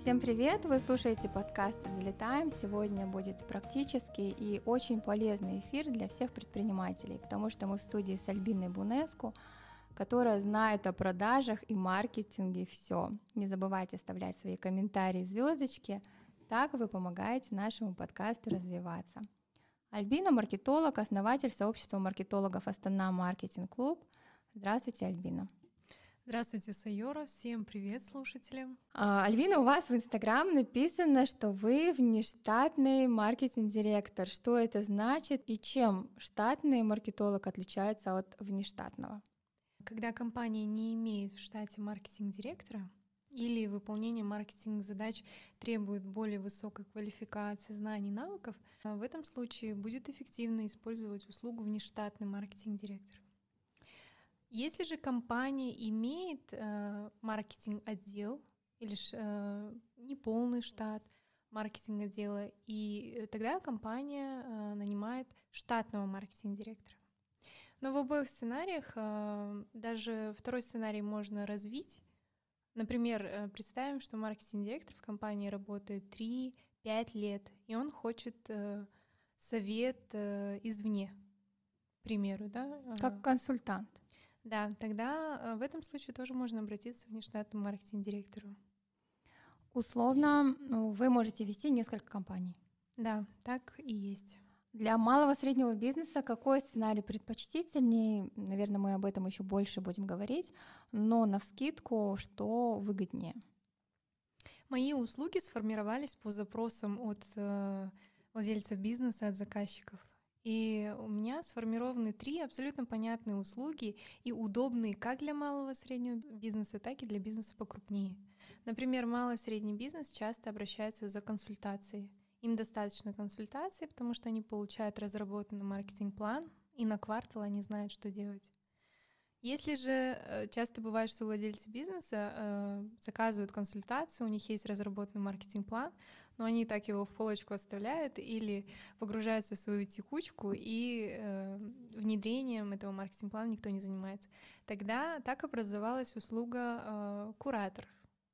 Всем привет! Вы слушаете подкаст «Взлетаем». Сегодня будет практический и очень полезный эфир для всех предпринимателей, потому что мы в студии с Альбиной Бунеску, которая знает о продажах и маркетинге все. Не забывайте оставлять свои комментарии, звездочки, так вы помогаете нашему подкасту развиваться. Альбина – маркетолог, основатель сообщества маркетологов Астана Маркетинг Клуб. Здравствуйте, Альбина. Здравствуйте, Сайора. Всем привет, слушатели. А, Альвина, у вас в Инстаграм написано, что вы внештатный маркетинг-директор. Что это значит и чем штатный маркетолог отличается от внештатного? Когда компания не имеет в штате маркетинг-директора, или выполнение маркетинг-задач требует более высокой квалификации, знаний, навыков, в этом случае будет эффективно использовать услугу внештатный маркетинг-директор. Если же компания имеет э, маркетинг-отдел или э, неполный штат маркетинг-отдела, и тогда компания э, нанимает штатного маркетинг-директора. Но в обоих сценариях э, даже второй сценарий можно развить. Например, э, представим, что маркетинг-директор в компании работает 3-5 лет, и он хочет э, совет э, извне, к примеру, да? Как консультант. Да, тогда э, в этом случае тоже можно обратиться к внештатному маркетинг-директору. Условно, ну, вы можете вести несколько компаний. Да, так и есть. Для малого среднего бизнеса какой сценарий предпочтительнее? Наверное, мы об этом еще больше будем говорить, но на вскидку, что выгоднее? Мои услуги сформировались по запросам от э, владельцев бизнеса, от заказчиков. И у меня сформированы три абсолютно понятные услуги и удобные как для малого и среднего бизнеса, так и для бизнеса покрупнее. Например, малый и средний бизнес часто обращается за консультацией. Им достаточно консультации, потому что они получают разработанный маркетинг-план, и на квартал они знают, что делать. Если же э, часто бывает, что владельцы бизнеса э, заказывают консультацию, у них есть разработанный маркетинг-план, но они так его в полочку оставляют или погружаются в свою текучку, и э, внедрением этого маркетинг-плана никто не занимается. Тогда так образовалась услуга э, куратор.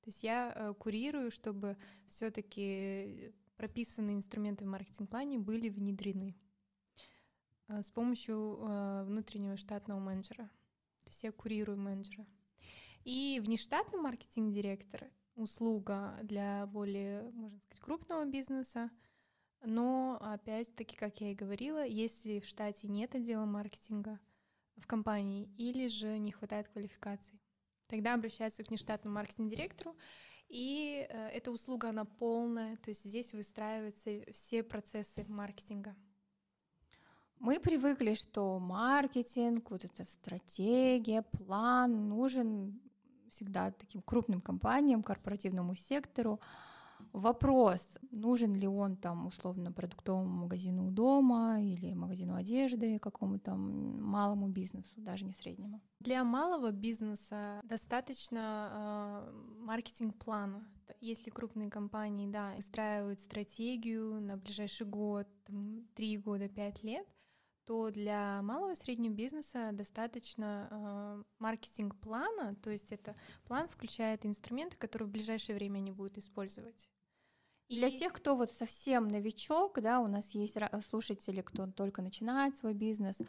То есть я э, курирую, чтобы все-таки прописанные инструменты в маркетинг-плане были внедрены э, с помощью э, внутреннего штатного менеджера. То есть я курирую менеджера. И внештатный маркетинг-директор — услуга для более, можно сказать, крупного бизнеса, но опять-таки, как я и говорила, если в штате нет отдела маркетинга в компании или же не хватает квалификации, тогда обращаются к внештатному маркетинг-директору, и э, эта услуга, она полная, то есть здесь выстраиваются все процессы маркетинга. Мы привыкли, что маркетинг, вот эта стратегия, план нужен всегда таким крупным компаниям, корпоративному сектору. Вопрос, нужен ли он там условно продуктовому магазину дома или магазину одежды, какому-то малому бизнесу, даже не среднему? Для малого бизнеса достаточно э, маркетинг-плана. Если крупные компании, да, устраивают стратегию на ближайший год, три года, пять лет, то для малого и среднего бизнеса достаточно э, маркетинг-плана, то есть это план включает инструменты, которые в ближайшее время они будут использовать. И для тех, кто вот совсем новичок, да, у нас есть слушатели, кто только начинает свой бизнес,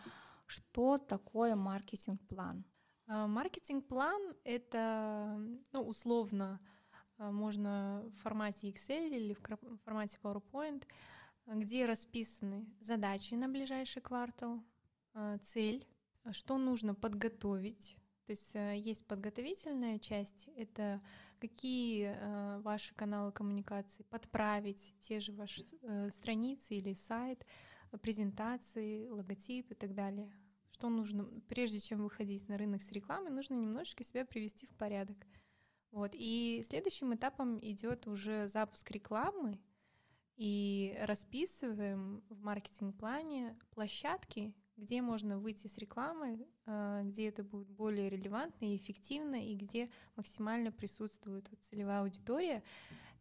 что такое маркетинг-план? А, маркетинг-план — это, ну, условно, а, можно в формате Excel или в формате PowerPoint — где расписаны задачи на ближайший квартал, а, цель, что нужно подготовить. То есть э, есть подготовительная часть, это какие э, ваши каналы коммуникации подправить, те же ваши э, страницы или сайт, презентации, логотип и так далее. Что нужно, прежде чем выходить на рынок с рекламой, нужно немножечко себя привести в порядок. Вот. И следующим этапом идет уже запуск рекламы, и расписываем в маркетинг-плане площадки, где можно выйти с рекламы, э, где это будет более релевантно и эффективно, и где максимально присутствует целевая аудитория.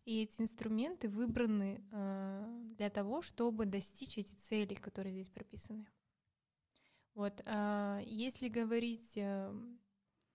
И эти инструменты выбраны э, для того, чтобы достичь эти цели, которые здесь прописаны. Вот, э, если говорить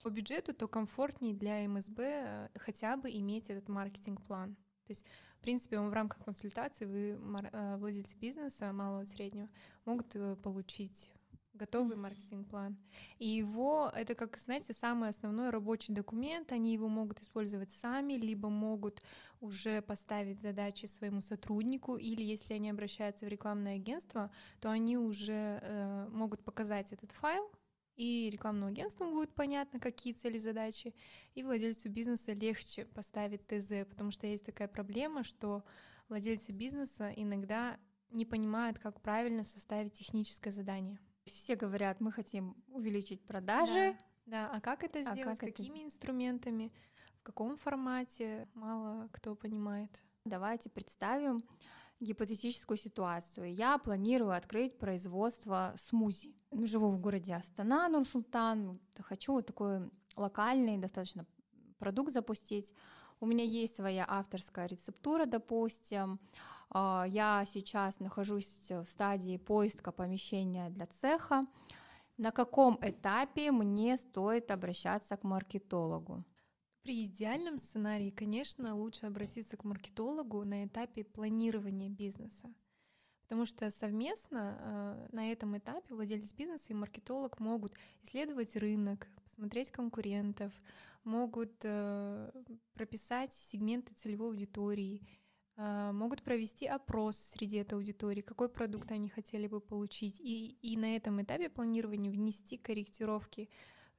по бюджету, то комфортнее для МСБ хотя бы иметь этот маркетинг-план. То есть, в принципе, в рамках консультации вы, э, владельцы бизнеса, малого и среднего, могут э, получить готовый маркетинг-план. И его, это как, знаете, самый основной рабочий документ, они его могут использовать сами, либо могут уже поставить задачи своему сотруднику, или если они обращаются в рекламное агентство, то они уже э, могут показать этот файл, и рекламному агентству будет понятно, какие цели, задачи, и владельцу бизнеса легче поставить ТЗ, потому что есть такая проблема, что владельцы бизнеса иногда не понимают, как правильно составить техническое задание. Все говорят, мы хотим увеличить продажи. Да, да. а как это сделать, а как какими это... инструментами, в каком формате, мало кто понимает. Давайте представим гипотетическую ситуацию. Я планирую открыть производство смузи. Живу в городе Астана, Нур-Султан. Хочу такой локальный достаточно продукт запустить. У меня есть своя авторская рецептура, допустим. А, я сейчас нахожусь в стадии поиска помещения для цеха. На каком этапе мне стоит обращаться к маркетологу? При идеальном сценарии, конечно, лучше обратиться к маркетологу на этапе планирования бизнеса. Потому что совместно э, на этом этапе владелец бизнеса и маркетолог могут исследовать рынок, посмотреть конкурентов, могут э, прописать сегменты целевой аудитории, э, могут провести опрос среди этой аудитории, какой продукт они хотели бы получить, и, и на этом этапе планирования внести корректировки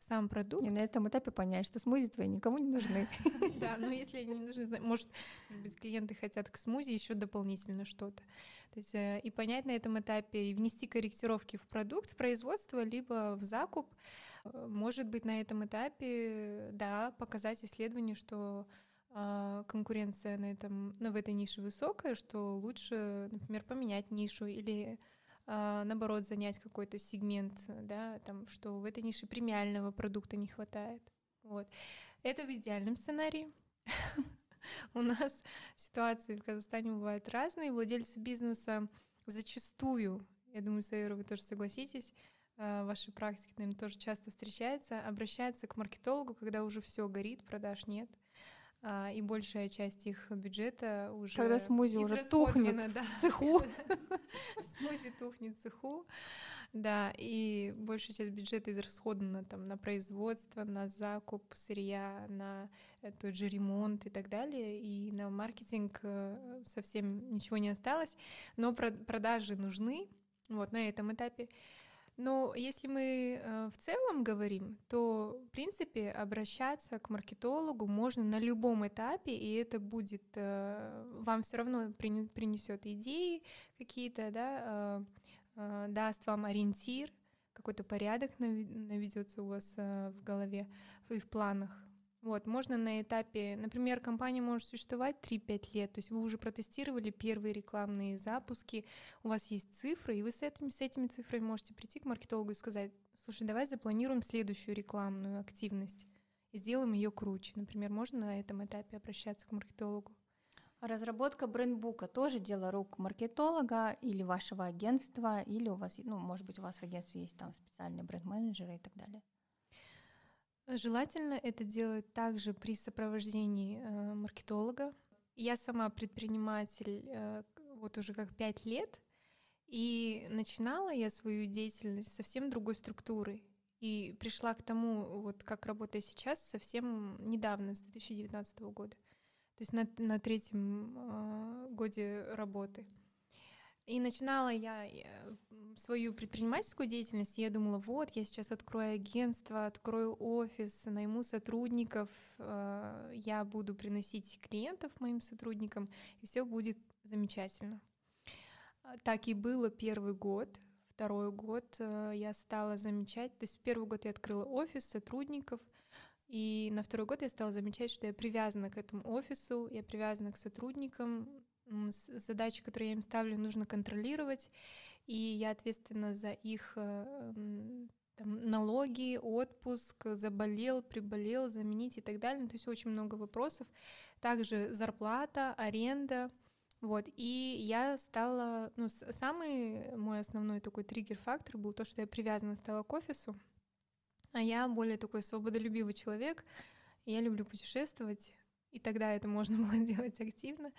сам продукт. И на этом этапе понять, что смузи твои никому не нужны. Да, но если они не нужны, может быть, клиенты хотят к смузи еще дополнительно что-то. То есть э, и понять на этом этапе, и внести корректировки в продукт, в производство, либо в закуп. Э, может быть, на этом этапе, да, показать исследование, что а, конкуренция на этом, ну, в этой нише высокая, что лучше, например, поменять нишу или наоборот, занять какой-то сегмент, да, там, что в этой нише премиального продукта не хватает. Вот. Это в идеальном сценарии. У нас ситуации в Казахстане бывают разные. Владельцы бизнеса зачастую, я думаю, Сайора, вы тоже согласитесь, а, в вашей практике, наверное, тоже часто встречается, обращаются к маркетологу, когда уже все горит, продаж нет. А, и большая часть их бюджета уже Когда смузи уже тухнет да. в цеху. Смузи тухнет в цеху, да, и большая часть бюджета израсходована там на производство, на закуп сырья, на тот же ремонт и так далее, и на маркетинг э, совсем ничего не осталось, но продажи нужны, вот на этом этапе. Но если мы э, в целом говорим, то, в принципе, обращаться к маркетологу можно на любом этапе, и это будет э, вам все равно принесет идеи какие-то, да, э, даст вам ориентир, какой-то порядок наведется у вас в голове и в планах. Вот, можно на этапе, например, компания может существовать 3-5 лет, то есть вы уже протестировали первые рекламные запуски, у вас есть цифры, и вы с этими, с этими цифрами можете прийти к маркетологу и сказать, слушай, давай запланируем следующую рекламную активность и сделаем ее круче. Например, можно на этом этапе обращаться к маркетологу. Разработка брендбука тоже дело рук маркетолога или вашего агентства, или у вас, ну, может быть, у вас в агентстве есть там специальные бренд-менеджеры и так далее. Желательно это делать также при сопровождении э, маркетолога. Я сама предприниматель э, вот уже как пять лет, и начинала я свою деятельность совсем другой структурой. И пришла к тому, вот как работаю сейчас, совсем недавно, с 2019 года. То есть на, на третьем э, годе работы. И начинала я э, свою предпринимательскую деятельность, я думала, вот, я сейчас открою агентство, открою офис, найму сотрудников, э, я буду приносить клиентов моим сотрудникам, и все будет замечательно. Так и было первый год. Второй год э, я стала замечать, то есть первый год я открыла офис сотрудников, и на второй год я стала замечать, что я привязана к этому офису, я привязана к сотрудникам, задачи, которые я им ставлю, нужно контролировать, и я ответственна за их э, там, налоги, отпуск, заболел, приболел, заменить и так далее. То есть очень много вопросов. Также зарплата, аренда. Вот, и я стала, ну, самый мой основной такой триггер-фактор был то, что я привязана стала к офису, а я более такой свободолюбивый человек, я люблю путешествовать, и тогда это можно было делать активно.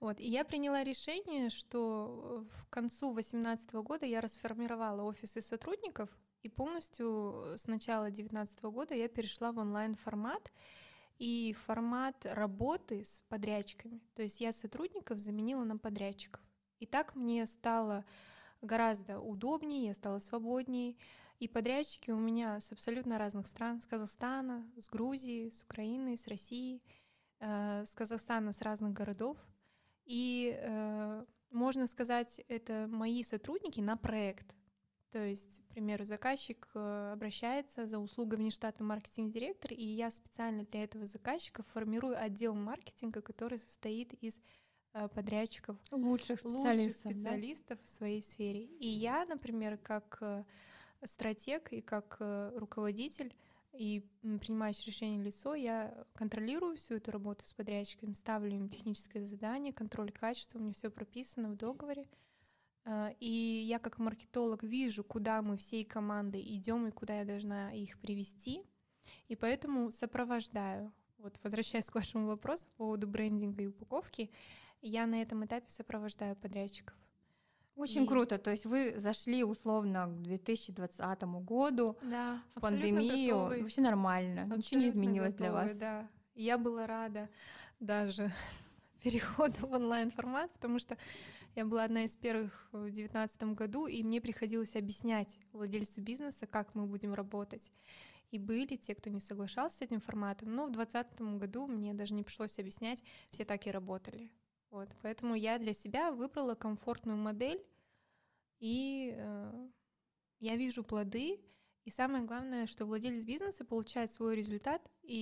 Вот. И я приняла решение, что в концу 2018 года я расформировала офисы сотрудников, и полностью с начала 2019 года я перешла в онлайн-формат и формат работы с подрядчиками. То есть я сотрудников заменила на подрядчиков. И так мне стало гораздо удобнее, я стала свободнее. И подрядчики у меня с абсолютно разных стран, с Казахстана, с Грузии, с Украины, с России, э, с Казахстана, с разных городов. И э, можно сказать, это мои сотрудники на проект. То есть, к примеру, заказчик э, обращается за услугой внештатный маркетинг-директор, и я специально для этого заказчика формирую отдел маркетинга, который состоит из э, подрядчиков, лучших специалистов, лучших специалистов да? в своей сфере. И я, например, как э, стратег и как руководитель и принимающее решение лицо, я контролирую всю эту работу с подрядчиками, ставлю им техническое задание, контроль качества, у меня все прописано в договоре. А, и я как маркетолог вижу, куда мы всей командой идем и куда я должна их привести. И поэтому сопровождаю. Вот возвращаясь к вашему вопросу по поводу брендинга и упаковки, я на этом этапе сопровождаю подрядчиков. Очень и... круто. То есть вы зашли условно к 2020 году да, в пандемию. Готовы. Вообще нормально. Абсолютно Ничего не изменилось готовы, для вас. Да. Я была рада даже переходу в онлайн-формат, потому что я была одна из первых в 2019 году, и мне приходилось объяснять владельцу бизнеса, как мы будем работать. И были те, кто не соглашался с этим форматом, но в 2020 году мне даже не пришлось объяснять, все так и работали. Вот, поэтому я для себя выбрала комфортную модель, и э, я вижу плоды. И самое главное, что владелец бизнеса получает свой результат, и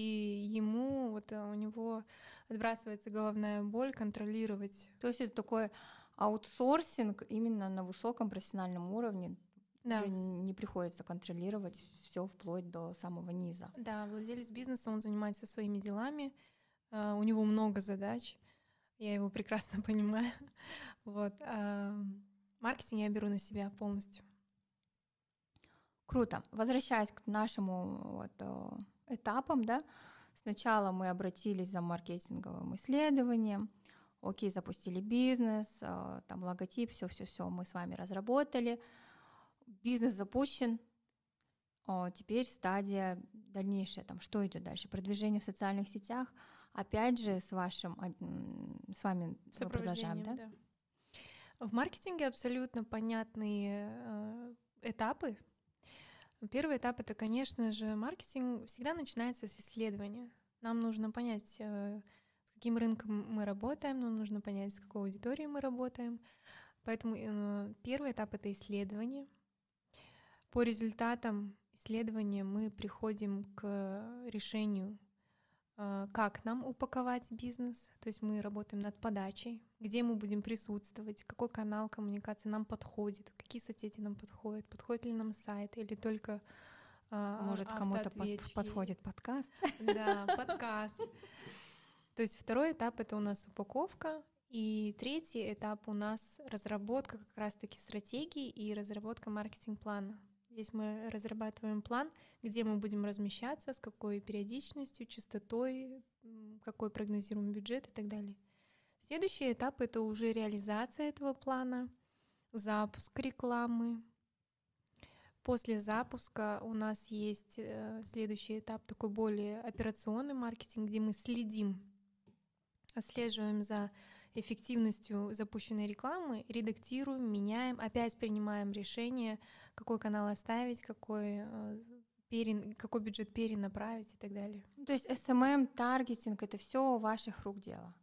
ему вот э, у него отбрасывается головная боль контролировать. То есть это такой аутсорсинг именно на высоком профессиональном уровне. Да. Уже не приходится контролировать все вплоть до самого низа. Да, владелец бизнеса, он занимается своими делами, э, у него много задач, я его прекрасно понимаю. Вот. Маркетинг я беру на себя полностью. Круто. Возвращаясь к нашему вот, э, этапам, да, сначала мы обратились за маркетинговым исследованием, окей, запустили бизнес, э, там логотип, все, все, все, мы с вами разработали, бизнес запущен, теперь стадия дальнейшая, там, что идет дальше, продвижение в социальных сетях, опять же, с вашим, с вами продолжаем, да? да? В маркетинге абсолютно понятные э, этапы. Первый этап это, конечно же, маркетинг всегда начинается с исследования. Нам нужно понять, э, с каким рынком мы работаем, нам нужно понять, с какой аудиторией мы работаем. Поэтому э, первый этап это исследование. По результатам исследования мы приходим к решению как нам упаковать бизнес, то есть мы работаем над подачей, где мы будем присутствовать, какой канал коммуникации нам подходит, какие соцсети нам подходят, подходит ли нам сайт или только а, может кому-то под, подходит подкаст. Да, подкаст. То есть второй этап это у нас упаковка, и третий этап у нас разработка как раз-таки стратегии и разработка маркетинг-плана. Здесь мы разрабатываем план, где мы будем размещаться, с какой периодичностью, частотой, какой прогнозируем бюджет и так далее. Следующий этап — это уже реализация этого плана, запуск рекламы. После запуска у нас есть э, следующий этап, такой более операционный маркетинг, где мы следим, отслеживаем за эффективностью запущенной рекламы, редактируем, меняем, опять принимаем решение, какой канал оставить, какой, э, пере, какой бюджет перенаправить и так далее. Ну, то есть SMM, таргетинг — это все ваших рук дело?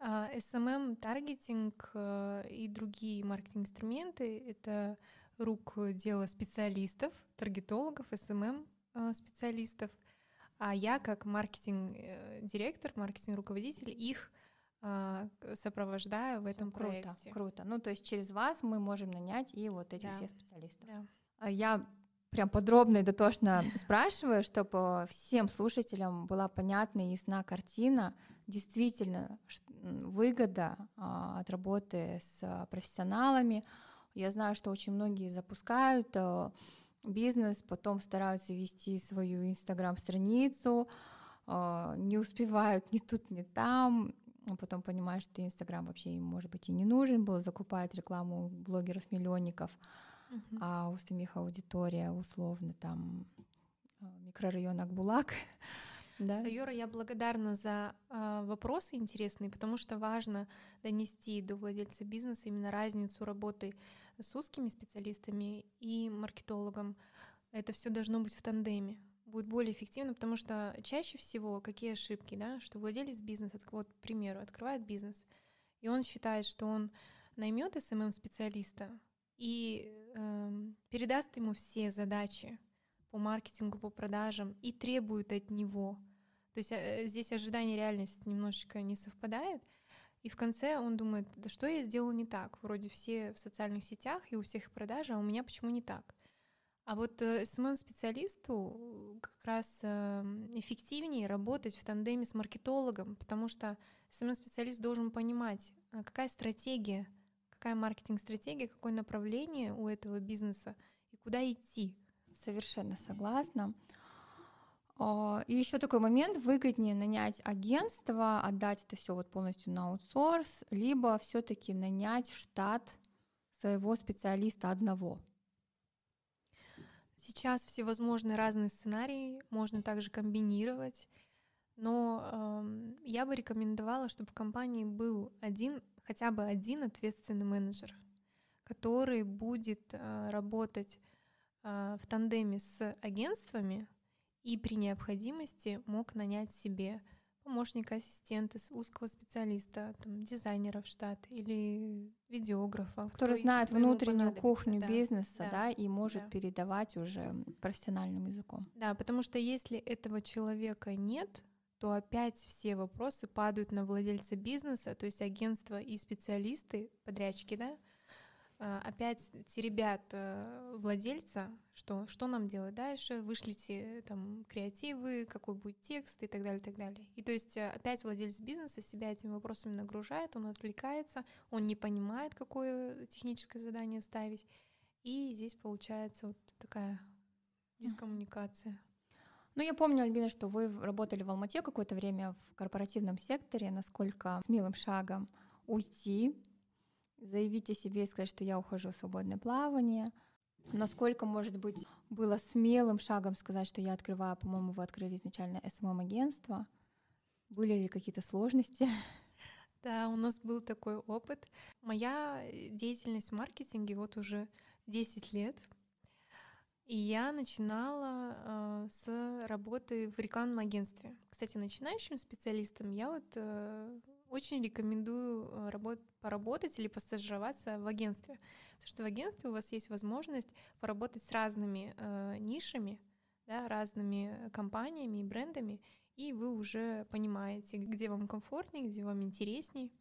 SMM, таргетинг э, и другие маркетинг-инструменты — это рук дело специалистов, таргетологов, SMM специалистов, а я как маркетинг-директор, э, маркетинг-руководитель их а, сопровождаю в этом круто, проекте. Круто. Ну, то есть через вас мы можем нанять и вот этих да. всех специалистов. Да. А я прям подробно и дотошно спрашиваю, чтобы всем слушателям была понятна и ясна картина. Действительно, выгода а, от работы с профессионалами. Я знаю, что очень многие запускают бизнес, потом стараются вести свою инстаграм-страницу, не успевают ни тут, ни там, а потом понимаешь, что Инстаграм вообще им, может быть, и не нужен был, закупает рекламу блогеров-миллионников, uh-huh. а у самих аудитория условно там э, микрорайон Акбулак. Да. Сайора, я благодарна за э, вопросы интересные, потому что важно донести до владельца бизнеса именно разницу работы с узкими специалистами и маркетологом. Это все должно быть в тандеме будет более эффективно, потому что чаще всего какие ошибки, да, что владелец бизнеса, вот, к примеру, открывает бизнес, и он считает, что он наймет SMM-специалиста и э, передаст ему все задачи по маркетингу, по продажам и требует от него. То есть э, здесь ожидание реальность немножечко не совпадает, и в конце он думает, да что я сделал не так? Вроде все в социальных сетях и у всех продажи, а у меня почему не так? А вот э, самому специалисту э, как раз эм, эффективнее работать в тандеме с маркетологом, потому что самый специалист должен понимать, э, какая стратегия, какая маркетинг-стратегия, какое направление у этого бизнеса и куда идти. Совершенно согласна. И еще такой момент, выгоднее нанять агентство, отдать это все вот полностью на аутсорс, либо все-таки нанять в штат своего специалиста одного. Сейчас всевозможные разные сценарии, можно также комбинировать, но э, я бы рекомендовала, чтобы в компании был один, хотя бы один ответственный менеджер, который будет э, работать э, в тандеме с агентствами и при необходимости мог нанять себе помощника, ассистента, узкого специалиста, там, дизайнера в штат или видеографа. Который знает внутреннюю кухню да, бизнеса, да, да, и может да. передавать уже профессиональным языком. Да, потому что если этого человека нет, то опять все вопросы падают на владельца бизнеса, то есть агентства и специалисты, подрядчики, да, опять теребят э, владельца, что, что нам делать дальше, вышлите там креативы, какой будет текст и так далее, и так далее. И то есть э, опять владелец бизнеса себя этими вопросами нагружает, он отвлекается, он не понимает, какое техническое задание ставить, и здесь получается вот такая дискоммуникация. Ну, я помню, Альбина, что вы работали в Алмате какое-то время в корпоративном секторе, насколько смелым шагом уйти заявить о себе и сказать, что я ухожу в свободное плавание. Насколько, может быть, было смелым шагом сказать, что я открываю, по-моему, вы открыли изначально СММ-агентство. Были ли какие-то сложности? Да, у нас был такой опыт. Моя деятельность в маркетинге вот уже 10 лет. И я начинала э, с работы в рекламном агентстве. Кстати, начинающим специалистам я вот э, очень рекомендую э, работ, поработать или постажироваться в агентстве. Потому что в агентстве у вас есть возможность поработать с разными э, нишами, да, разными компаниями и брендами, и вы уже понимаете, где вам комфортнее, где вам интересней.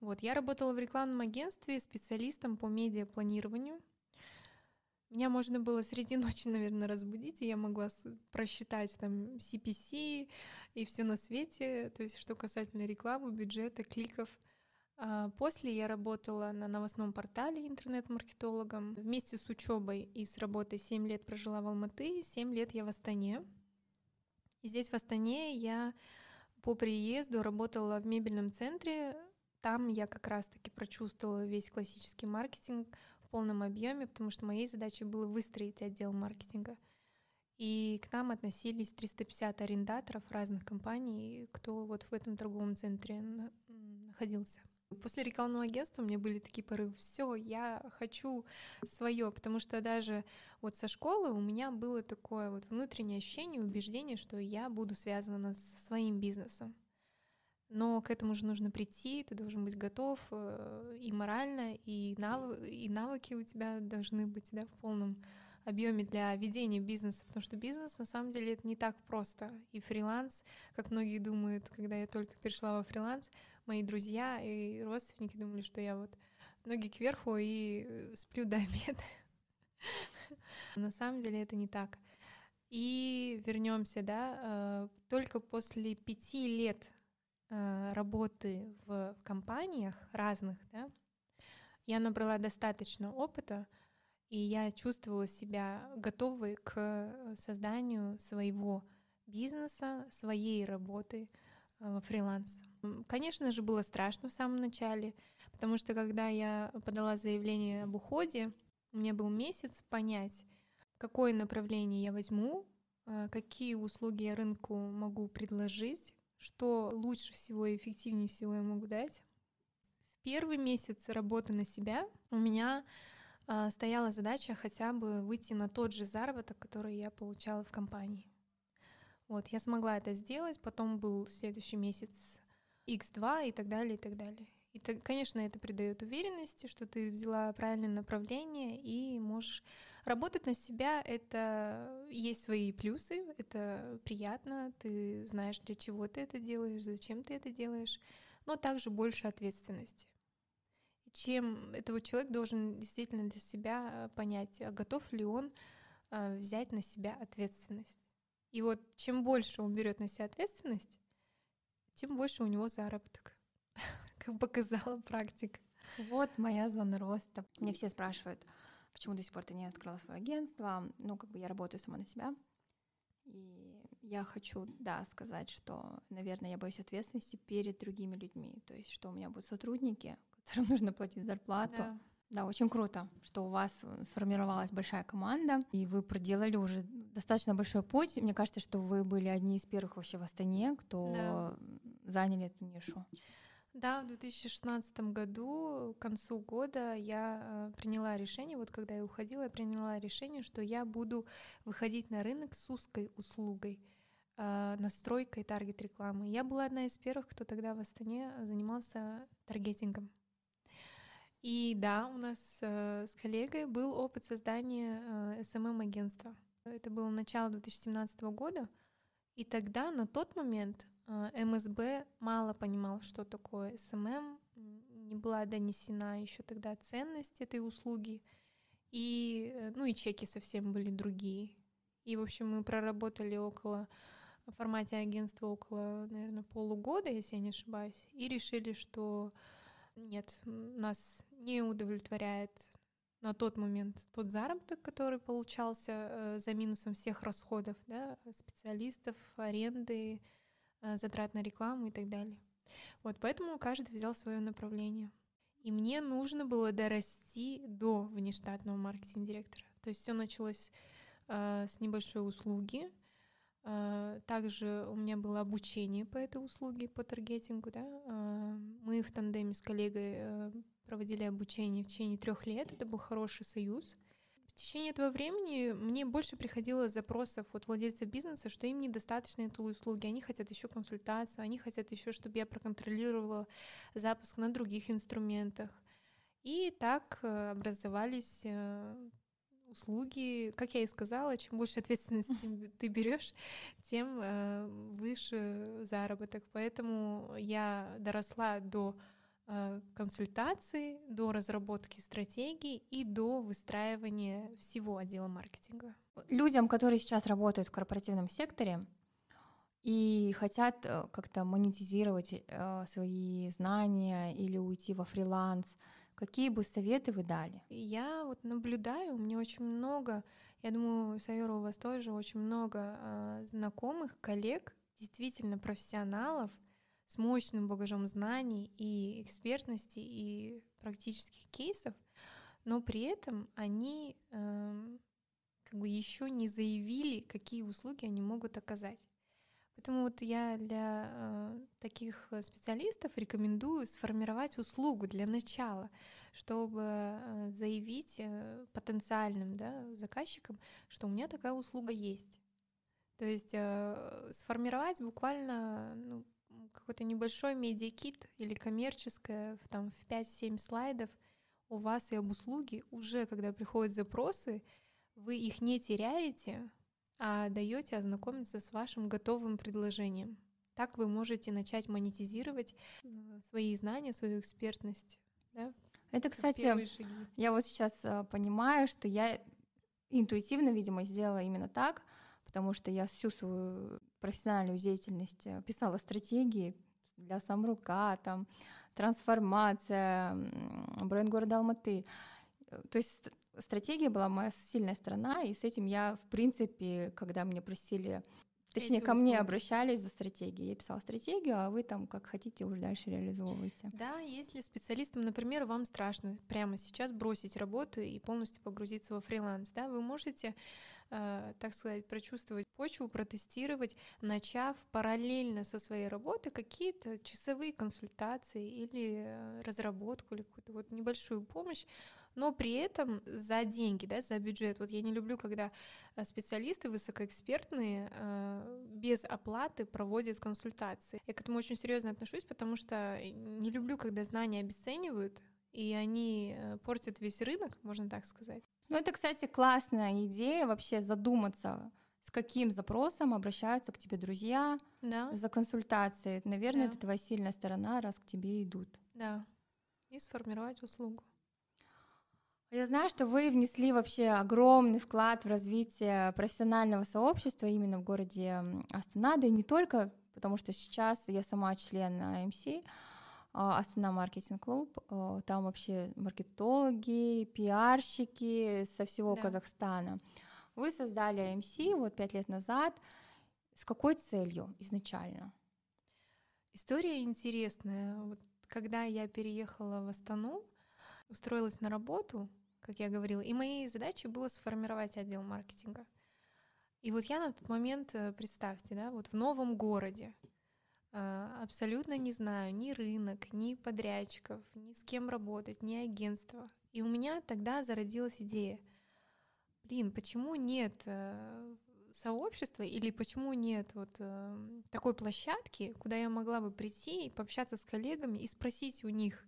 Вот, я работала в рекламном агентстве специалистом по медиапланированию. Меня можно было среди ночи, наверное, разбудить, и я могла просчитать там CPC и все на свете, то есть что касательно рекламы, бюджета, кликов. А после я работала на новостном портале интернет-маркетологом. Вместе с учебой и с работой 7 лет прожила в Алматы, 7 лет я в Астане. И здесь в Астане я по приезду работала в мебельном центре. Там я как раз-таки прочувствовала весь классический маркетинг — полном объеме, потому что моей задачей было выстроить отдел маркетинга. И к нам относились 350 арендаторов разных компаний, кто вот в этом торговом центре находился. После рекламного агентства у меня были такие порывы, все, я хочу свое, потому что даже вот со школы у меня было такое вот внутреннее ощущение, убеждение, что я буду связана со своим бизнесом. Но к этому же нужно прийти, ты должен быть готов э, и морально, и, нав... и навыки у тебя должны быть да, в полном объеме для ведения бизнеса, потому что бизнес на самом деле это не так просто. И фриланс, как многие думают, когда я только перешла во фриланс, мои друзья и родственники думали, что я вот ноги кверху и э, сплю до обеда. На самом деле это не так. И вернемся, да, э, только после пяти лет Э, работы в компаниях разных, да, я набрала достаточно опыта, и я чувствовала себя готовой к созданию своего бизнеса, своей работы э, во фриланс. Конечно же, было страшно в самом начале, потому что когда я подала заявление об уходе, у меня был месяц понять, какое направление я возьму, э, какие услуги я рынку могу предложить, что лучше всего и эффективнее всего я могу дать. В первый месяц работы на себя у меня э, стояла задача хотя бы выйти на тот же заработок, который я получала в компании. Вот, я смогла это сделать, потом был следующий месяц X2 и так далее, и так далее. И, конечно, это придает уверенности, что ты взяла правильное направление и можешь работать на себя. Это есть свои плюсы, это приятно, ты знаешь, для чего ты это делаешь, зачем ты это делаешь, но также больше ответственности. Чем этого человек должен действительно для себя понять, а готов ли он а, взять на себя ответственность. И вот чем больше он берет на себя ответственность, тем больше у него заработок, как показала практика. Вот моя зона роста. Мне все спрашивают, почему до сих пор ты не открыла свое агентство. Ну, как бы я работаю сама на себя. И я хочу, да, сказать, что, наверное, я боюсь ответственности перед другими людьми. То есть, что у меня будут сотрудники, которым нужно платить зарплату. Да. Да, очень круто, что у вас сформировалась большая команда, и вы проделали уже достаточно большой путь. Мне кажется, что вы были одни из первых вообще в Астане, кто да. заняли эту нишу. Да, в 2016 году, к концу года, я э, приняла решение, вот когда я уходила, я приняла решение, что я буду выходить на рынок с узкой услугой, э, настройкой таргет-рекламы. Я была одна из первых, кто тогда в Астане занимался таргетингом. И да, у нас э, с коллегой был опыт создания э, SMM-агентства. Это было начало 2017 года, и тогда, на тот момент, э, МСБ мало понимал, что такое SMM, не была донесена еще тогда ценность этой услуги, и, э, ну и чеки совсем были другие. И, в общем, мы проработали около в формате агентства около, наверное, полугода, если я не ошибаюсь, и решили, что нет, нас не удовлетворяет на тот момент тот заработок, который получался э, за минусом всех расходов, да, специалистов, аренды, э, затрат на рекламу и так далее. Вот поэтому каждый взял свое направление. И мне нужно было дорасти до внештатного маркетинг-директора. То есть все началось э, с небольшой услуги, а, также у меня было обучение по этой услуге, по таргетингу. Да? А, мы в тандеме с коллегой э, проводили обучение в течение трех лет. Это был хороший союз. В течение этого времени мне больше приходило запросов от владельцев бизнеса, что им недостаточно этой услуги, они хотят еще консультацию, они хотят еще, чтобы я проконтролировала запуск на других инструментах. И так э, образовались э, услуги, как я и сказала, чем больше ответственности ты берешь, тем э, выше заработок. Поэтому я доросла до э, консультации, до разработки стратегий и до выстраивания всего отдела маркетинга. Людям, которые сейчас работают в корпоративном секторе, и хотят э, как-то монетизировать э, свои знания или уйти во фриланс, Какие бы советы вы дали? Я вот наблюдаю, у меня очень много, я думаю, Сайора, у вас тоже очень много знакомых, коллег, действительно профессионалов с мощным багажом знаний и экспертности и практических кейсов, но при этом они э, как бы еще не заявили, какие услуги они могут оказать. Поэтому вот я для э, таких специалистов рекомендую сформировать услугу для начала, чтобы э, заявить э, потенциальным да, заказчикам, что у меня такая услуга есть. То есть э, сформировать буквально ну, какой-то небольшой медиакит или коммерческое в, там, в 5-7 слайдов у вас и об услуге уже, когда приходят запросы, вы их не теряете, а даете ознакомиться с вашим готовым предложением. Так вы можете начать монетизировать э, свои знания, свою экспертность. Да? Это, кстати, я вот сейчас э, понимаю, что я интуитивно, видимо, сделала именно так, потому что я всю свою профессиональную деятельность э, писала стратегии для самрука, там, трансформация, бренд города Алматы. То есть стратегия была моя сильная сторона, и с этим я, в принципе, когда мне просили Точнее, ко мне обращались за стратегией. Я писала стратегию, а вы там как хотите уже дальше реализовываете. Да, если специалистам, например, вам страшно прямо сейчас бросить работу и полностью погрузиться во фриланс, да, вы можете э, так сказать, прочувствовать почву, протестировать, начав параллельно со своей работой какие-то часовые консультации или э, разработку, или какую-то вот небольшую помощь, но при этом за деньги, да, за бюджет. Вот я не люблю, когда э, специалисты высокоэкспертные э, без оплаты проводят консультации. Я к этому очень серьезно отношусь, потому что не люблю, когда знания обесценивают, и они э, портят весь рынок, можно так сказать. Ну, это, кстати, классная идея вообще задуматься, с каким запросом обращаются к тебе друзья да. за консультацией. Наверное, да. это твоя сильная сторона, раз к тебе идут. Да. И сформировать услугу. Я знаю, что вы внесли вообще огромный вклад в развитие профессионального сообщества именно в городе Астана, да и не только, потому что сейчас я сама член АМС, Астана Маркетинг Клуб, а, там вообще маркетологи, пиарщики со всего да. Казахстана. Вы создали АМС вот пять лет назад. С какой целью изначально? История интересная. Вот когда я переехала в Астану, устроилась на работу, как я говорила, и моей задачей было сформировать отдел маркетинга. И вот я на тот момент, э, представьте, да, вот в новом городе, абсолютно не знаю ни рынок, ни подрядчиков, ни с кем работать, ни агентства. И у меня тогда зародилась идея, блин, почему нет э, сообщества или почему нет вот такой площадки, куда я могла бы прийти и пообщаться с коллегами и спросить у них,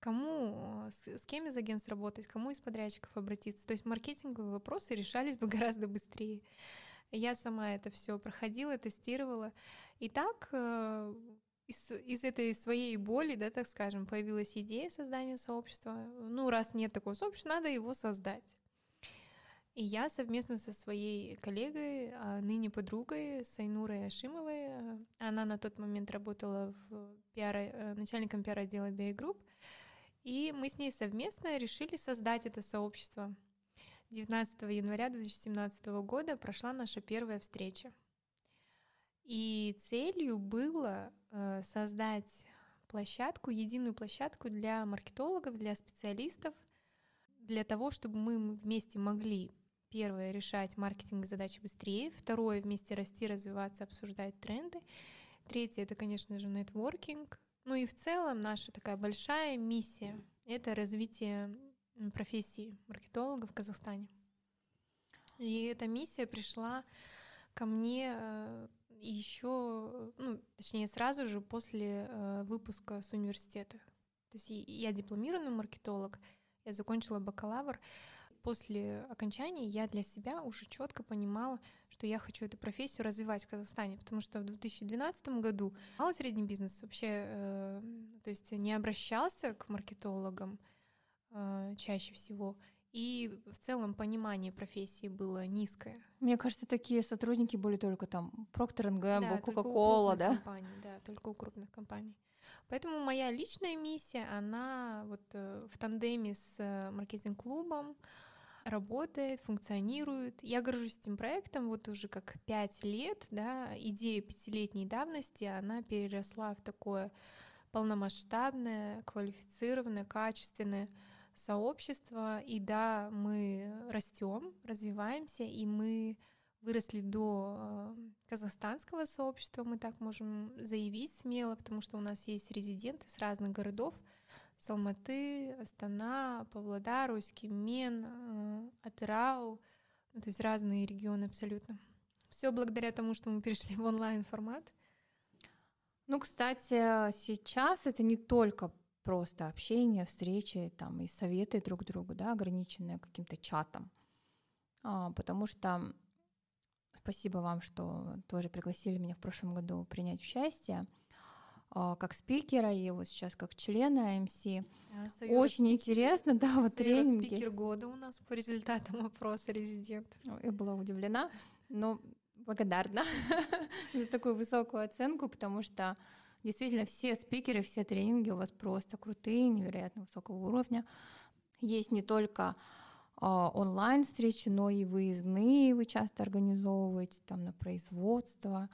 кому, с, с кем из агентств работать, кому из подрядчиков обратиться. То есть маркетинговые вопросы решались бы гораздо быстрее. Я сама это все проходила, тестировала. И так э, из, из этой своей боли, да, так скажем, появилась идея создания сообщества. Ну, раз нет такого сообщества, надо его создать. И я совместно со своей коллегой, а ныне подругой, Сайнурой Ашимовой, э, она на тот момент работала в пиар, э, начальником пиар-отдела Group, и мы с ней совместно решили создать это сообщество. 19 января 2017 года прошла наша первая встреча. И целью было э, создать площадку, единую площадку для маркетологов, для специалистов, для того, чтобы мы вместе могли, первое, решать маркетинговые задачи быстрее, второе, вместе расти, развиваться, обсуждать тренды, третье, это, конечно же, нетворкинг, ну и в целом наша такая большая миссия — это развитие профессии маркетолога в Казахстане. И эта миссия пришла ко мне э, еще, ну, точнее, сразу же после э, выпуска с университета. То есть я дипломированный маркетолог, я закончила бакалавр, после окончания я для себя уже четко понимала, что я хочу эту профессию развивать в Казахстане, потому что в 2012 году малый средний бизнес вообще, э, то есть не обращался к маркетологам чаще всего, и в целом понимание профессии было низкое. Мне кажется, такие сотрудники были только там Procter Gamble, да, Coca-Cola, да? Компаний, да, только у крупных компаний. Поэтому моя личная миссия, она вот э, в тандеме с э, маркетинг-клубом, работает, функционирует. Я горжусь этим проектом вот уже как пять лет, да, идея пятилетней давности, она переросла в такое полномасштабное, квалифицированное, качественное сообщество. И да, мы растем, развиваемся, и мы выросли до э, казахстанского сообщества, мы так можем заявить смело, потому что у нас есть резиденты с разных городов, с Алматы, Астана, Павлодар, Усть-Кимен, э, Атырау, ну, то есть разные регионы абсолютно. Все благодаря тому, что мы перешли в онлайн-формат. Ну, кстати, сейчас это не только просто общение, встречи там, и советы друг другу, да, ограниченные каким-то чатом. А, потому что спасибо вам, что тоже пригласили меня в прошлом году принять участие. А, как спикера и вот сейчас как члена АМС. А, Очень интересно, да, вот тренинги. спикер года у нас по результатам опроса резидент. Я была удивлена, но благодарна за такую высокую оценку, потому что действительно все спикеры, все тренинги у вас просто крутые, невероятно высокого уровня. Есть не только а, онлайн встречи, но и выездные вы часто организовываете там на производство.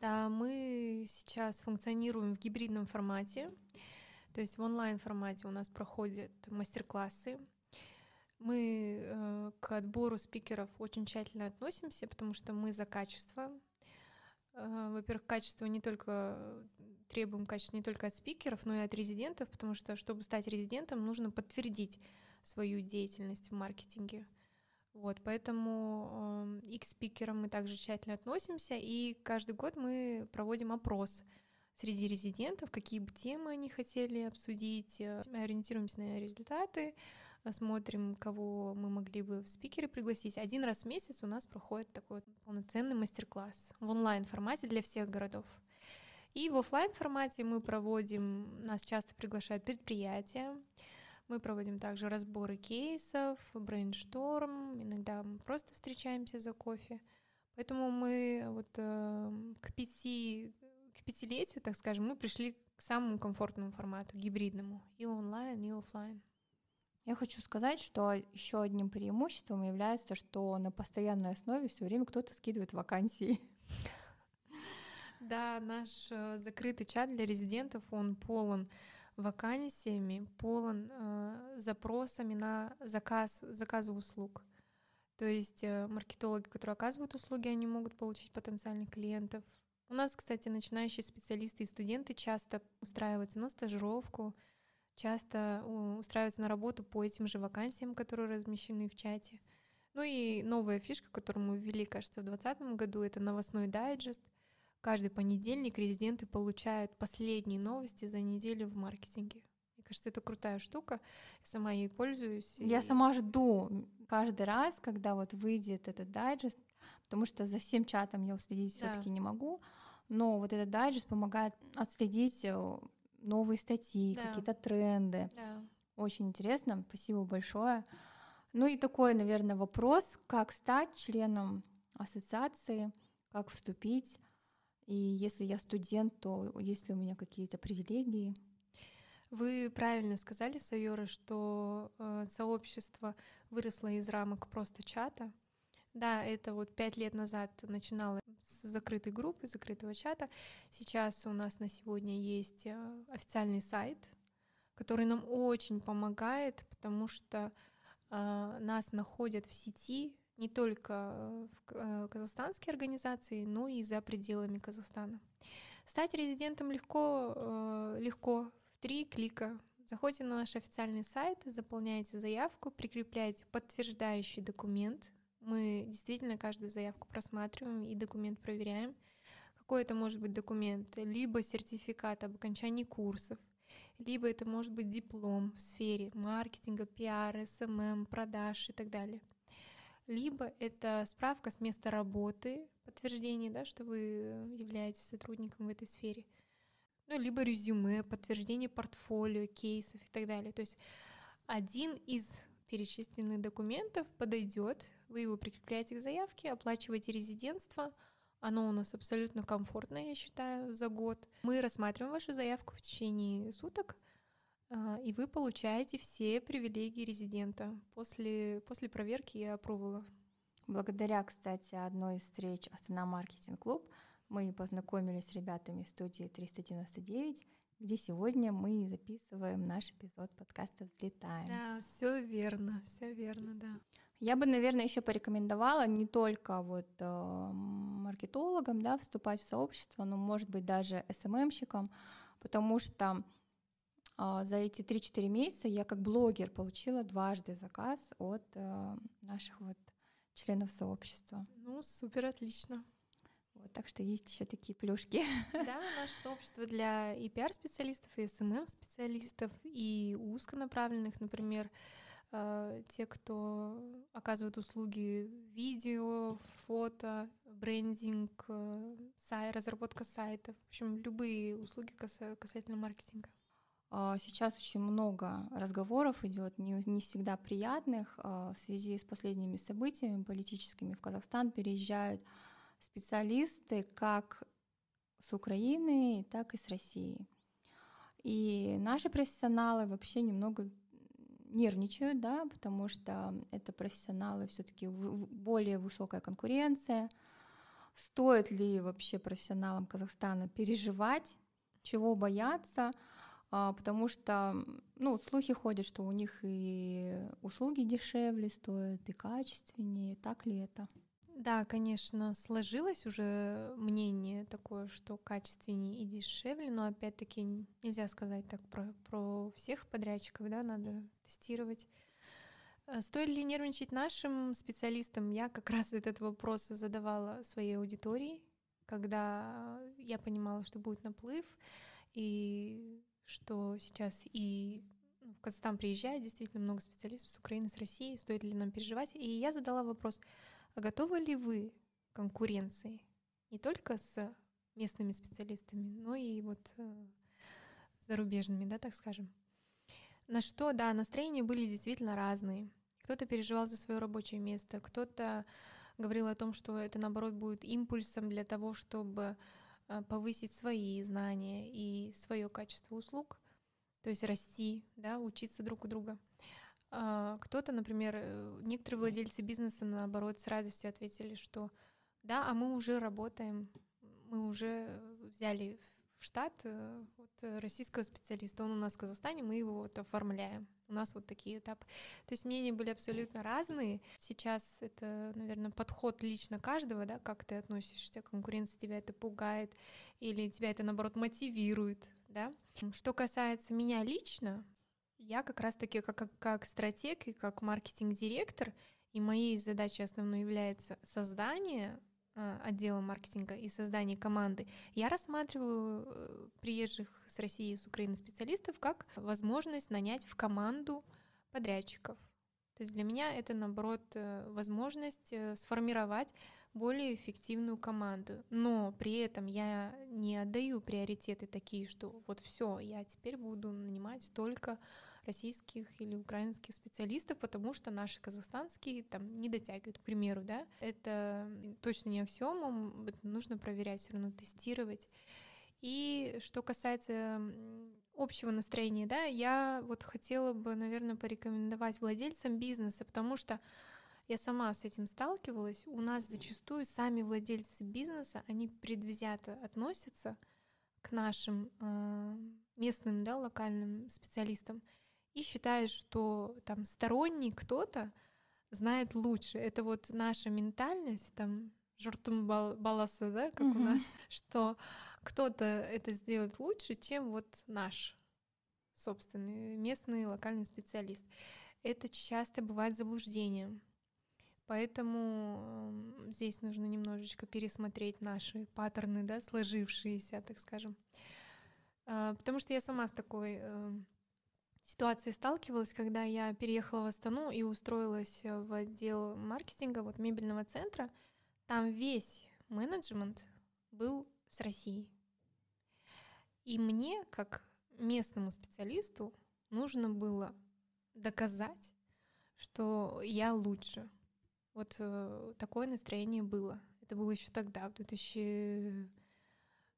Да, мы сейчас функционируем в гибридном формате. То есть в онлайн формате у нас проходят мастер-классы. Мы э, к отбору спикеров очень тщательно относимся, потому что мы за качество. Э, во-первых, качество не только требуем качества не только от спикеров, но и от резидентов, потому что чтобы стать резидентом, нужно подтвердить свою деятельность в маркетинге. Вот, поэтому э, и к спикерам мы также тщательно относимся, и каждый год мы проводим опрос среди резидентов, какие бы темы они хотели обсудить, э, мы ориентируемся на результаты, смотрим, кого мы могли бы в спикеры пригласить. Один раз в месяц у нас проходит такой полноценный мастер-класс в онлайн-формате для всех городов. И в офлайн формате мы проводим, нас часто приглашают предприятия, мы проводим также разборы кейсов, brainstorm, иногда мы просто встречаемся за кофе. Поэтому мы вот э, к пяти к пятилетию, так скажем, мы пришли к самому комфортному формату, гибридному, и онлайн, и офлайн. Я хочу сказать, что еще одним преимуществом является, что на постоянной основе все время кто-то скидывает вакансии. Да, наш э, закрытый чат для резидентов, он полон вакансиями, полон э, запросами на заказ, заказы услуг. То есть э, маркетологи, которые оказывают услуги, они могут получить потенциальных клиентов. У нас, кстати, начинающие специалисты и студенты часто устраиваются на стажировку, часто устраиваются на работу по этим же вакансиям, которые размещены в чате. Ну и новая фишка, которую мы ввели, кажется, в 2020 году, это новостной дайджест. Каждый понедельник резиденты получают последние новости за неделю в маркетинге. Мне кажется, это крутая штука. Я сама ей пользуюсь. Я и... сама жду каждый раз, когда вот выйдет этот дайджест, потому что за всем чатом я уследить да. все-таки не могу. Но вот этот дайджест помогает отследить э, новые статьи, да. какие-то тренды. Да. Очень интересно. Спасибо большое. Ну и такой, наверное, вопрос, как стать членом ассоциации, как вступить. И если я студент, то есть ли у меня какие-то привилегии? Вы правильно сказали, Сайора, что э, сообщество выросло из рамок просто чата. Да, это вот пять лет назад начинало с закрытой группы, закрытого чата. Сейчас у нас на сегодня есть э, официальный сайт, который нам очень помогает, потому что э, нас находят в сети не только в э, казахстанские организации, но и за пределами Казахстана. Стать резидентом легко, э, легко в три клика. Заходите на наш официальный сайт, заполняете заявку, прикрепляете подтверждающий документ. Мы действительно каждую заявку просматриваем и документ проверяем. Какой это может быть документ? Либо сертификат об окончании курсов, либо это может быть диплом в сфере маркетинга, пиара, SMM, продаж и так далее либо это справка с места работы, подтверждение, да, что вы являетесь сотрудником в этой сфере, ну, либо резюме, подтверждение портфолио, кейсов и так далее. То есть один из перечисленных документов подойдет, вы его прикрепляете к заявке, оплачиваете резидентство, оно у нас абсолютно комфортное, я считаю, за год. Мы рассматриваем вашу заявку в течение суток, а, и вы получаете все привилегии резидента после, после проверки и опровола. Благодаря, кстати, одной из встреч Астана Маркетинг Клуб мы познакомились с ребятами из студии 399, где сегодня мы записываем наш эпизод подкаста «Взлетаем». Да, все верно, все верно, да. Я бы, наверное, еще порекомендовала не только вот э, маркетологам, да, вступать в сообщество, но, может быть, даже СММщикам, потому что а, за эти 3-4 месяца я как блогер получила дважды заказ от э, наших вот членов сообщества. Ну, супер, отлично. Вот, так что есть еще такие плюшки. Да, наше сообщество для и пиар-специалистов, и СММ-специалистов, и узконаправленных, например, э, те, кто оказывают услуги видео, фото, брендинг, э, сайт, разработка сайтов, в общем, любые услуги касательно маркетинга. А, сейчас очень много разговоров идет, не, не всегда приятных. А, в связи с последними событиями политическими в Казахстан переезжают специалисты как с Украины, так и с России. И наши профессионалы вообще немного нервничают, да, потому что это профессионалы, все-таки более высокая конкуренция. Стоит ли вообще профессионалам Казахстана переживать, чего бояться? А, потому что, ну, слухи ходят, что у них и услуги дешевле стоят, и качественнее. Так ли это? Да, конечно, сложилось уже мнение такое, что качественнее и дешевле, но опять-таки нельзя сказать так про, про всех подрядчиков, да, надо тестировать. А стоит ли нервничать нашим специалистам? Я как раз этот вопрос задавала своей аудитории, когда я понимала, что будет наплыв, и что сейчас и ну, в Казахстан приезжает действительно много специалистов с Украины, с России, стоит ли нам переживать. И я задала вопрос, а готовы ли вы к конкуренции не только с местными специалистами, но и вот э, зарубежными, да, так скажем. На что, да, настроения были действительно разные. Кто-то переживал за свое рабочее место, кто-то говорил о том, что это, наоборот, будет импульсом для того, чтобы Э, повысить свои знания и свое качество услуг, то есть расти, да, учиться друг у друга. А, кто-то, например, э, некоторые владельцы бизнеса, наоборот, с радостью ответили, что да, а мы уже работаем, мы уже взяли в штат э, вот, российского специалиста, он у нас в Казахстане, мы его вот оформляем. У нас вот такие этапы. То есть мнения были абсолютно разные. Сейчас это, наверное, подход лично каждого, да, как ты относишься к конкуренции, тебя это пугает или тебя это, наоборот, мотивирует, да. Что касается меня лично, я как раз-таки как, как, как стратег и как маркетинг-директор, и моей задачей основной является создание а, отдела маркетинга и создания команды, я рассматриваю э, приезжих с России и с Украины специалистов как возможность нанять в команду подрядчиков. То есть для меня это, наоборот, э, возможность э, сформировать более эффективную команду. Но при этом я не отдаю приоритеты такие, что вот все, я теперь буду нанимать только российских или украинских специалистов, потому что наши казахстанские там не дотягивают, к примеру, да. Это точно не аксиомом, это нужно проверять, все равно тестировать. И что касается общего настроения, да, я вот хотела бы, наверное, порекомендовать владельцам бизнеса, потому что я сама с этим сталкивалась. У нас зачастую сами владельцы бизнеса, они предвзято относятся к нашим э, местным, да, локальным специалистам и считаешь, что там сторонний кто-то знает лучше. Это вот наша ментальность, там, журтум баласа, да, как mm-hmm. у нас, что кто-то это сделает лучше, чем вот наш собственный местный локальный специалист. Это часто бывает заблуждением. Поэтому э, здесь нужно немножечко пересмотреть наши паттерны, да, сложившиеся, так скажем. Э, потому что я сама с такой э, ситуации сталкивалась, когда я переехала в Астану и устроилась э, в отдел маркетинга вот мебельного центра. Там весь менеджмент был с России. И мне, как местному специалисту, нужно было доказать, что я лучше. Вот э, такое настроение было. Это было еще тогда, в 2000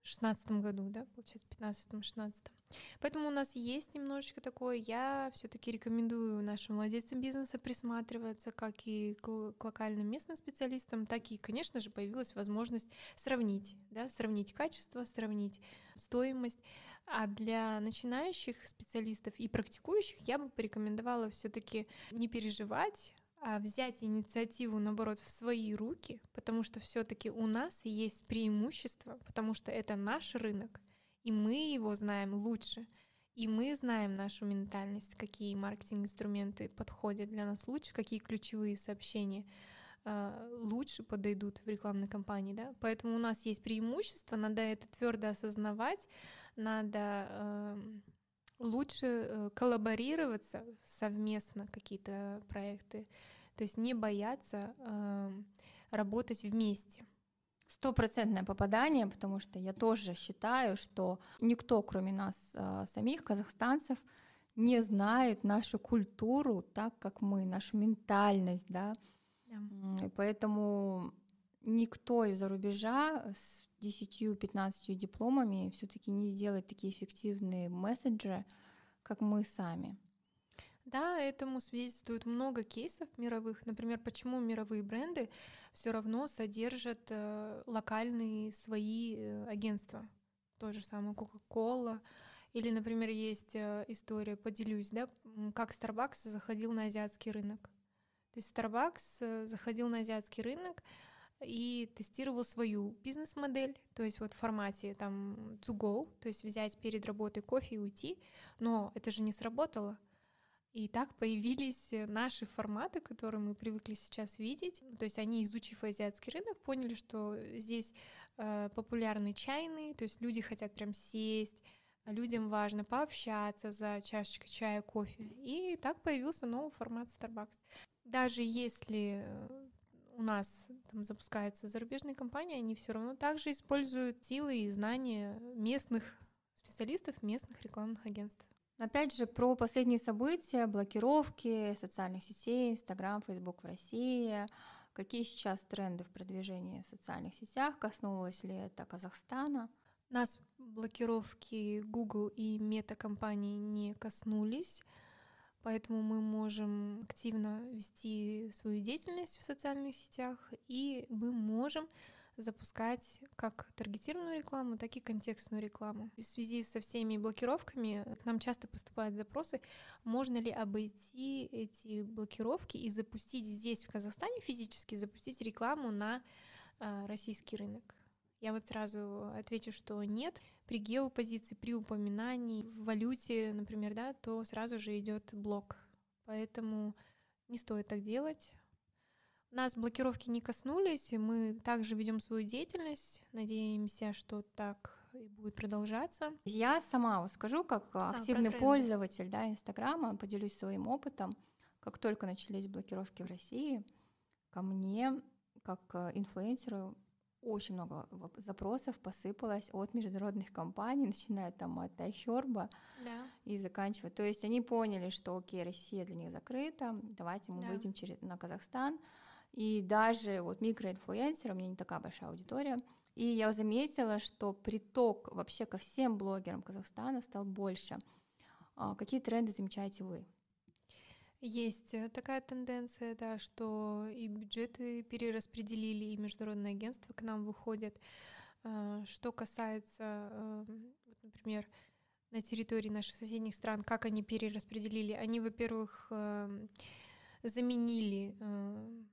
шестнадцатом году, да, получается, пятнадцатом, шестнадцатом. Поэтому у нас есть немножечко такое. Я все-таки рекомендую нашим владельцам бизнеса присматриваться как и к, локальным местным специалистам, так и, конечно же, появилась возможность сравнить, да, сравнить качество, сравнить стоимость. А для начинающих специалистов и практикующих я бы порекомендовала все-таки не переживать взять инициативу, наоборот, в свои руки, потому что все-таки у нас есть преимущество, потому что это наш рынок, и мы его знаем лучше, и мы знаем нашу ментальность, какие маркетинг-инструменты подходят для нас лучше, какие ключевые сообщения э, лучше подойдут в рекламной кампании, да. Поэтому у нас есть преимущество, надо это твердо осознавать, надо э, лучше коллаборироваться совместно какие-то проекты то есть не бояться э, работать вместе. Стопроцентное попадание, потому что я тоже считаю, что никто, кроме нас э, самих, казахстанцев, не знает нашу культуру так, как мы, нашу ментальность, да. да. Поэтому никто из-за рубежа с 10-15 дипломами все-таки не сделает такие эффективные месседжи, как мы сами. Да, этому свидетельствует много кейсов мировых. Например, почему мировые бренды все равно содержат э, локальные свои э, агентства. То же самое Coca-Cola. Или, например, есть э, история, поделюсь, да, как Starbucks заходил на азиатский рынок. То есть Starbucks заходил на азиатский рынок, и тестировал свою бизнес-модель, то есть вот в формате там to go, то есть взять перед работой кофе и уйти, но это же не сработало. И так появились наши форматы, которые мы привыкли сейчас видеть. То есть они, изучив азиатский рынок, поняли, что здесь э, популярны чайные, то есть люди хотят прям сесть, людям важно пообщаться за чашечкой чая, кофе. И так появился новый формат Starbucks. Даже если у нас там запускается зарубежные компании, они все равно также используют силы и знания местных специалистов, местных рекламных агентств. Опять же, про последние события, блокировки социальных сетей, Инстаграм, Фейсбук в России. Какие сейчас тренды в продвижении в социальных сетях? Коснулось ли это Казахстана? Нас блокировки Google и мета-компании не коснулись поэтому мы можем активно вести свою деятельность в социальных сетях, и мы можем запускать как таргетированную рекламу, так и контекстную рекламу. В связи со всеми блокировками к нам часто поступают запросы, можно ли обойти эти блокировки и запустить здесь, в Казахстане, физически запустить рекламу на а, российский рынок. Я вот сразу отвечу, что нет. При геопозиции, при упоминании в валюте, например, да, то сразу же идет блок. Поэтому не стоит так делать. Нас блокировки не коснулись, и мы также ведем свою деятельность. Надеемся, что так и будет продолжаться. Я сама скажу, как а, активный пользователь да, Инстаграма, поделюсь своим опытом. Как только начались блокировки в России, ко мне, как э, инфлюенсеру, очень много запросов посыпалось от международных компаний, начиная там от iHerb да. и заканчивая. То есть они поняли, что окей, Россия для них закрыта, давайте мы да. выйдем через, на Казахстан. И даже вот микроинфлюенсеры, у меня не такая большая аудитория, и я заметила, что приток вообще ко всем блогерам Казахстана стал больше. А какие тренды замечаете вы? Есть э, такая тенденция, да, что и бюджеты перераспределили, и международные агентства к нам выходят. А, что касается, эм, например, на территории наших соседних стран, как они перераспределили? Они, во-первых, эм, заменили эм,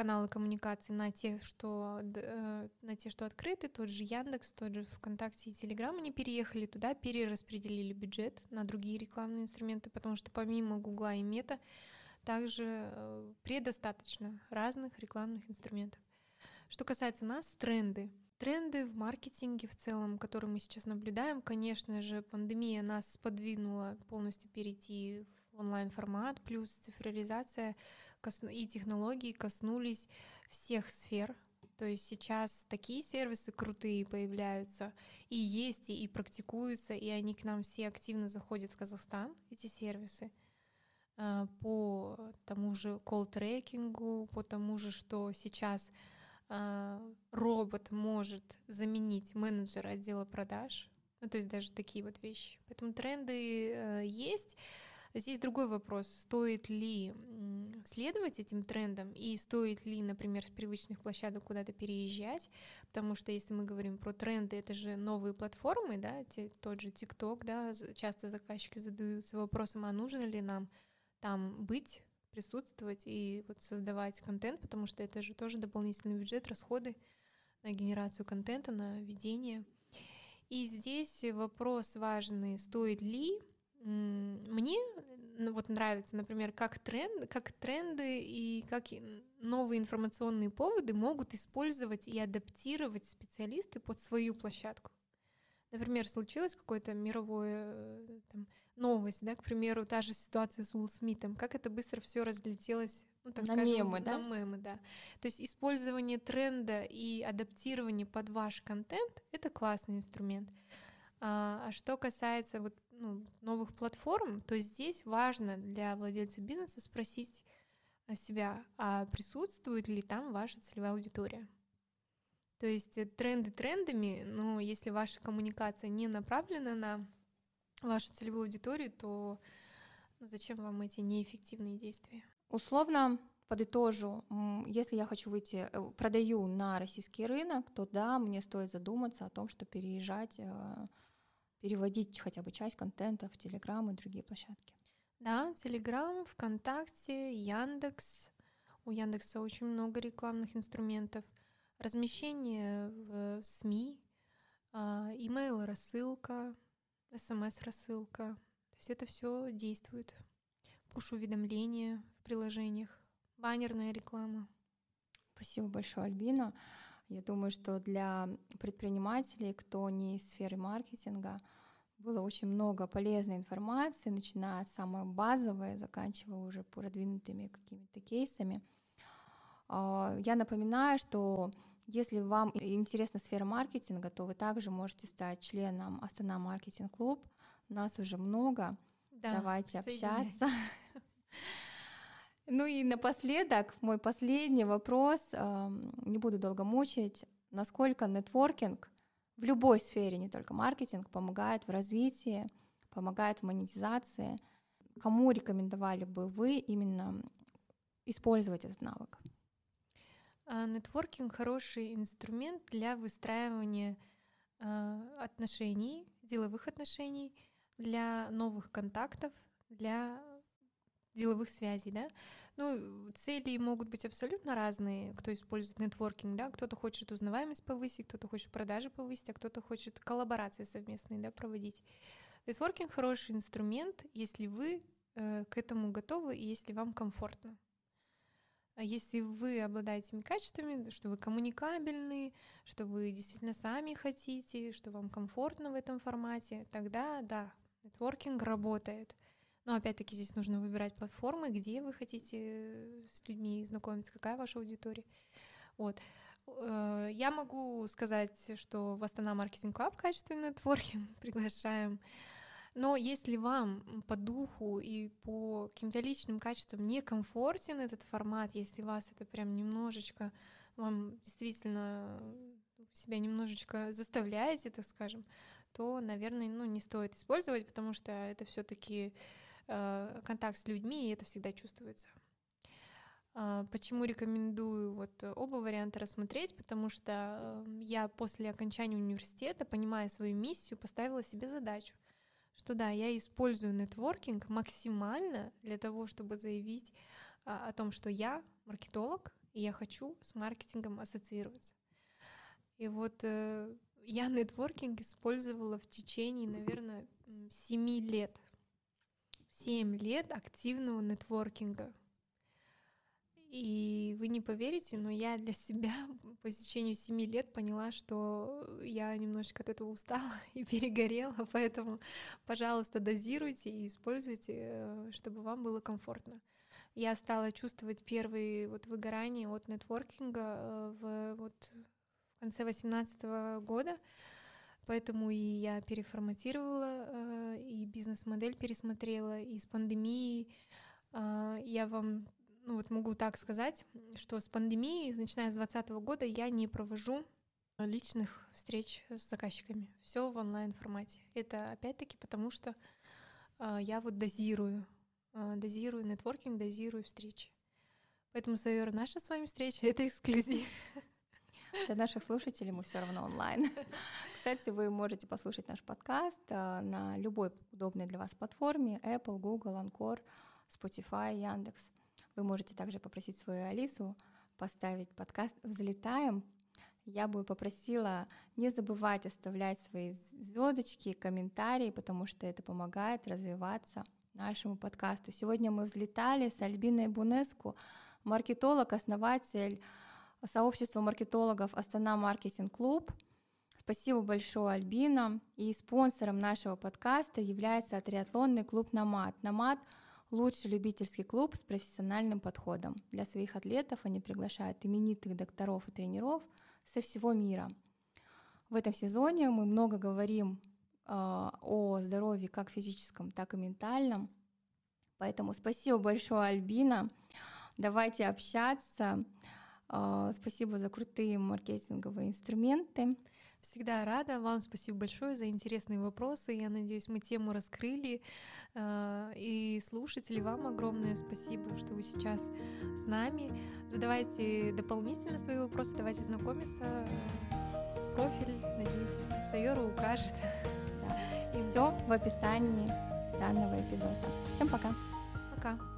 каналы коммуникации на те, что, э, на те, что открыты, тот же Яндекс, тот же ВКонтакте и Телеграм, они переехали туда, перераспределили бюджет на другие рекламные инструменты, потому что помимо Гугла и Мета также э, предостаточно разных рекламных инструментов. Что касается нас, тренды. Тренды в маркетинге в целом, которые мы сейчас наблюдаем, конечно же, пандемия нас подвинула полностью перейти в онлайн-формат, плюс цифровизация и технологии коснулись всех сфер. То есть сейчас такие сервисы крутые появляются, и есть, и, практикуются, и они к нам все активно заходят в Казахстан, эти сервисы, а, по тому же колл-трекингу, по тому же, что сейчас а, робот может заменить менеджера отдела продаж, ну, то есть даже такие вот вещи. Поэтому тренды э, есть. Здесь другой вопрос, стоит ли следовать этим трендам? И стоит ли, например, с привычных площадок куда-то переезжать, потому что если мы говорим про тренды, это же новые платформы, да, те, тот же ТикТок, да, часто заказчики задаются вопросом, а нужно ли нам там быть, присутствовать и вот создавать контент, потому что это же тоже дополнительный бюджет, расходы на генерацию контента, на ведение. И здесь вопрос важный, стоит ли мне вот нравится, например, как, тренд, как тренды и как новые информационные поводы могут использовать и адаптировать специалисты под свою площадку. Например, случилась какая-то мировая э, там, новость, да, к примеру, та же ситуация с Уилл Смитом, как это быстро все разлетелось ну, так на скажем, мемы, да? На мемы, да. То есть использование тренда и адаптирование под ваш контент — это классный инструмент. А, а что касается вот, ну, новых платформ, то здесь важно для владельца бизнеса спросить себя, а присутствует ли там ваша целевая аудитория. То есть э, тренды трендами, но если ваша коммуникация не направлена на вашу целевую аудиторию, то Зачем вам эти неэффективные действия? Условно подытожу, если я хочу выйти, э, продаю на российский рынок, то да, мне стоит задуматься о том, что переезжать, э, переводить хотя бы часть контента в Телеграм и другие площадки. Да, Телеграм, ВКонтакте, Яндекс. У Яндекса очень много рекламных инструментов. Размещение в СМИ, а, имейл рассылка, смс рассылка. То есть это все действует. Пуш-уведомления в приложениях, баннерная реклама. Спасибо большое, Альбина. Я думаю, что для предпринимателей, кто не из сферы маркетинга, было очень много полезной информации, начиная с самой базовой, заканчивая уже продвинутыми какими-то кейсами. А, я напоминаю, что если вам интересна сфера маркетинга, то вы также можете стать членом Астана Маркетинг Клуб. Нас уже много. Да, Давайте общаться. Ну и напоследок, мой последний вопрос, не буду долго мучить, насколько нетворкинг в любой сфере, не только маркетинг, помогает в развитии, помогает в монетизации. Кому рекомендовали бы вы именно использовать этот навык? А, нетворкинг хороший инструмент для выстраивания а, отношений, деловых отношений, для новых контактов, для деловых связей, да. Ну, цели могут быть абсолютно разные, кто использует нетворкинг, да, кто-то хочет узнаваемость повысить, кто-то хочет продажи повысить, а кто-то хочет коллаборации совместные, да, проводить. Нетворкинг хороший инструмент, если вы э, к этому готовы и если вам комфортно. А если вы обладаете этими качествами, что вы коммуникабельны, что вы действительно сами хотите, что вам комфортно в этом формате, тогда да, нетворкинг работает. Но опять-таки здесь нужно выбирать платформы, где вы хотите э, с людьми знакомиться, какая ваша аудитория. Вот. Э, я могу сказать, что в Astana Marketing Club качественный нетворкинг приглашаем. Но если вам по духу и по каким-то личным качествам некомфортен этот формат, если вас это прям немножечко, вам действительно себя немножечко заставляете, так скажем, то, наверное, ну, не стоит использовать, потому что это все-таки Э, контакт с людьми, и это всегда чувствуется. А, почему рекомендую вот оба варианта рассмотреть? Потому что э, я после окончания университета, понимая свою миссию, поставила себе задачу, что да, я использую нетворкинг максимально для того, чтобы заявить а, о том, что я маркетолог, и я хочу с маркетингом ассоциироваться. И вот э, я нетворкинг использовала в течение, наверное, семи лет. 7 лет активного нетворкинга. И вы не поверите, но я для себя по течению 7 лет поняла, что я немножечко от этого устала и перегорела, поэтому, пожалуйста, дозируйте и используйте, э, чтобы вам было комфортно. Я стала чувствовать первые вот выгорания от нетворкинга э, в, вот, в конце 2018 года, Поэтому и я переформатировала, э, и бизнес-модель пересмотрела, и с пандемией э, я вам ну вот могу так сказать, что с пандемией, начиная с 2020 года, я не провожу личных встреч с заказчиками. Все в онлайн формате. Это опять-таки потому, что э, я вот дозирую, дозирую нетворкинг, дозирую встречи. Поэтому, Савер, наша с вами встреча — это эксклюзив. Для наших слушателей мы все равно онлайн. Кстати, вы можете послушать наш подкаст э, на любой удобной для вас платформе Apple, Google, Anchor, Spotify, Яндекс. Вы можете также попросить свою Алису поставить подкаст «Взлетаем». Я бы попросила не забывать оставлять свои звездочки, комментарии, потому что это помогает развиваться нашему подкасту. Сегодня мы взлетали с Альбиной Бунеску, маркетолог, основатель сообщество маркетологов Астана Маркетинг Клуб. Спасибо большое, Альбина. И спонсором нашего подкаста является триатлонный клуб «Намат». «Намат» — лучший любительский клуб с профессиональным подходом. Для своих атлетов они приглашают именитых докторов и тренеров со всего мира. В этом сезоне мы много говорим э, о здоровье как физическом, так и ментальном. Поэтому спасибо большое, Альбина. Давайте общаться. А, спасибо за крутые маркетинговые инструменты. Всегда рада. Вам спасибо большое за интересные вопросы. Я надеюсь, мы тему раскрыли. Э, и слушатели, вам огромное спасибо, что вы сейчас с нами. Задавайте дополнительно свои вопросы, давайте знакомиться. Профиль, надеюсь, Сайора укажет. Да. И все в описании данного эпизода. Всем пока. Пока.